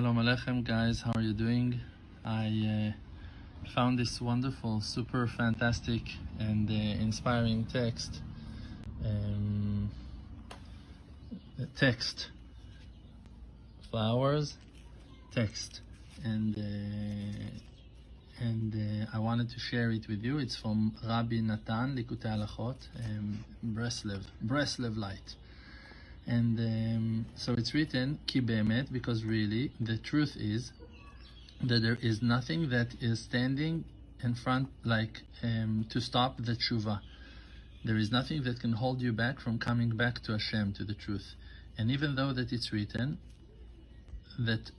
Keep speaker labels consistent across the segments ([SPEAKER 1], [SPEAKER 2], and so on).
[SPEAKER 1] Shalom Aleichem, guys. How are you doing? I uh, found this wonderful, super fantastic, and uh, inspiring text. Um, text. Flowers, text. And uh, and uh, I wanted to share it with you. It's from Rabbi Natan Likutei Halachot, um, Breslev, Breslev Light. And um, so it's written ki because really the truth is that there is nothing that is standing in front like um, to stop the tshuva. There is nothing that can hold you back from coming back to Hashem, to the truth. And even though that it's written that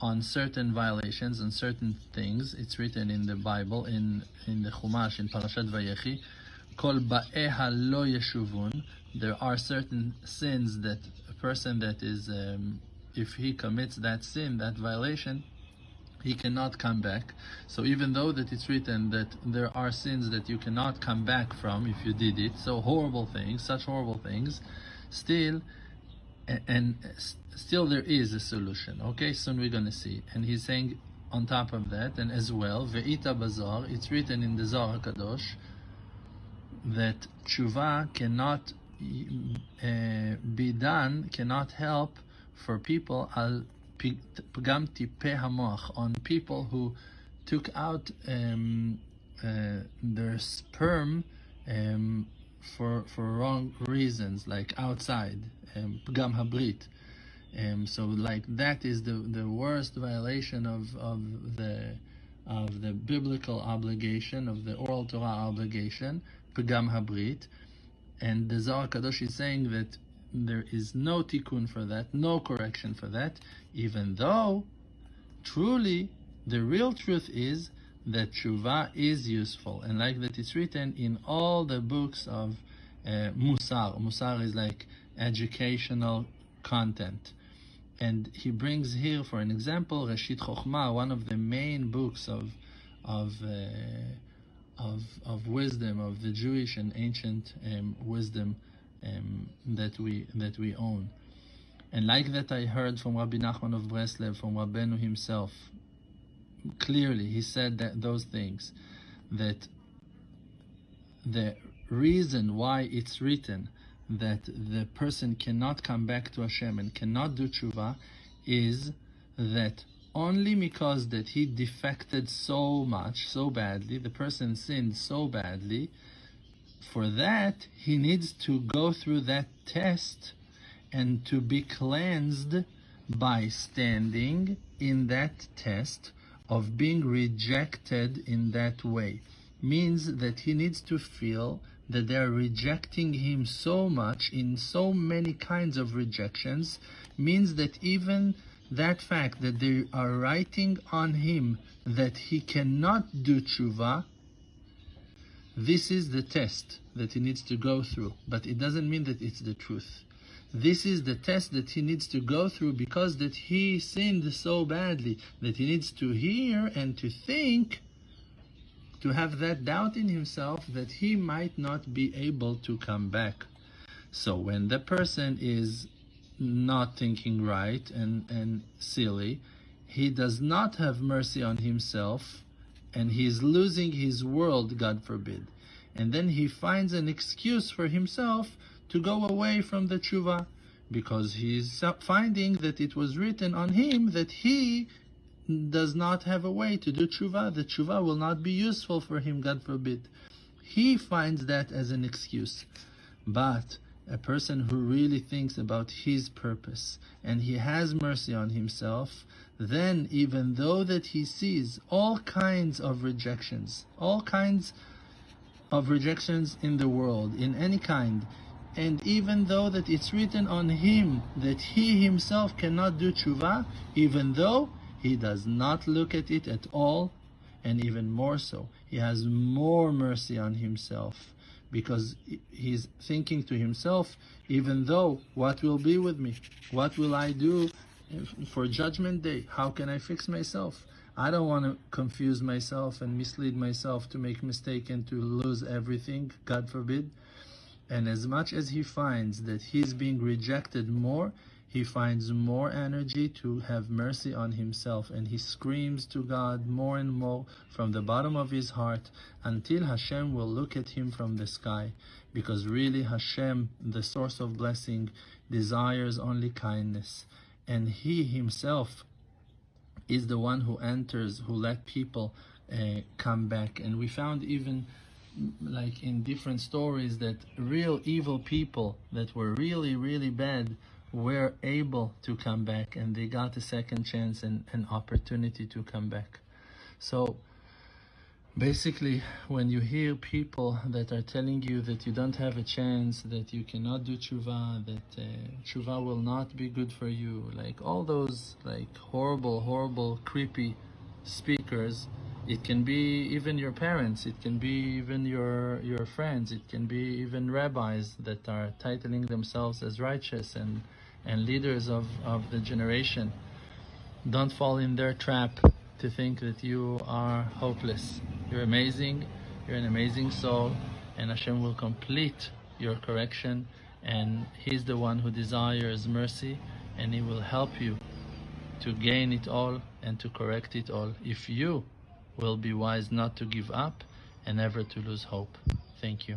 [SPEAKER 1] on certain violations, on certain things, it's written in the Bible, in, in the Chumash, in Parashat Vayechi, Kol ba'eha lo yeshuvun. There are certain sins that a person that is, um, if he commits that sin, that violation, he cannot come back. So even though that it's written that there are sins that you cannot come back from if you did it, so horrible things, such horrible things, still, and still there is a solution. Okay, soon we're gonna see. And he's saying on top of that, and as well, ve'ita bazar, it's written in the Zohar Kadosh that tshuva cannot be done, cannot help for people al pgam tipe hamoach on people who took out um, uh, their sperm um, for for wrong reasons, like outside um, pgam habrit. Um, so like that is the the worst violation of of the of the biblical obligation of the oral Torah obligation Pagam Habrit, and the Zohar Kadosh is saying that there is no tikkun for that, no correction for that, even though truly the real truth is that tshuva is useful, and like that it's written in all the books of uh, Musar. Musar is like educational content. And he brings here, for an example, Reshit Chochmah, one of the main books of of uh, of, of wisdom, of the Jewish and ancient um, wisdom um, that we that we own. And like that I heard from Rabbi Nachman of Breslev, from Rabbeinu himself, clearly he said that those things, that the reason why it's written that the person cannot come back to Hashem and cannot do tshuva is that only because that he defected so much, so badly, the person sinned so badly, for that he needs to go through that test and to be cleansed by standing in that test of being rejected in that way. Means that he needs to feel that they are rejecting him so much in so many kinds of rejections, means that even that fact that they are writing on him that he cannot do tshuva, this is the test that he needs to go through. But it doesn't mean that it's the truth. This is the test that he needs to go through because that he sinned so badly that he needs to hear and to think to have that doubt in himself that he might not be able to come back. So when the person is not thinking right and, and silly, he does not have mercy on himself and he is losing his world, God forbid. And then he finds an excuse for himself to go away from the tshuva because he is finding that it was written on him that he does not have a way to do tshuva. The tshuva will not be useful for him, God forbid. He finds that as an excuse. But a person who really thinks about his purpose and he has mercy on himself, then even though that he sees all kinds of rejections, all kinds of rejections in the world, in any kind, and even though that it's written on him that he himself cannot do tshuva, even though he does not look at it at all, and even more so, he has more mercy on himself because he's thinking to himself, even though what will be with me? What will I do for judgment day? How can I fix myself? I don't want to confuse myself and mislead myself to make mistake and to lose everything, God forbid. And as much as he finds that he's being rejected more, he finds more energy to have mercy on himself and he screams to God more and more from the bottom of his heart until Hashem will look at him from the sky because really Hashem, the source of blessing, desires only kindness and he himself is the one who enters, who let people uh, come back. And we found even like in different stories that real evil people that were really, really bad were able to come back and they got a second chance and an opportunity to come back. So basically, when you hear people that are telling you that you don't have a chance, that you cannot do tshuva, that uh, tshuva will not be good for you, like all those like horrible, horrible, creepy speakers, it can be even your parents, it can be even your your friends, it can be even rabbis that are titling themselves as righteous and and leaders of, of the generation. Don't fall in their trap to think that you are hopeless. You're amazing, you're an amazing soul, and Hashem will complete your correction, and He's the one who desires mercy, and He will help you to gain it all and to correct it all if you will be wise not to give up and never to lose hope. Thank you.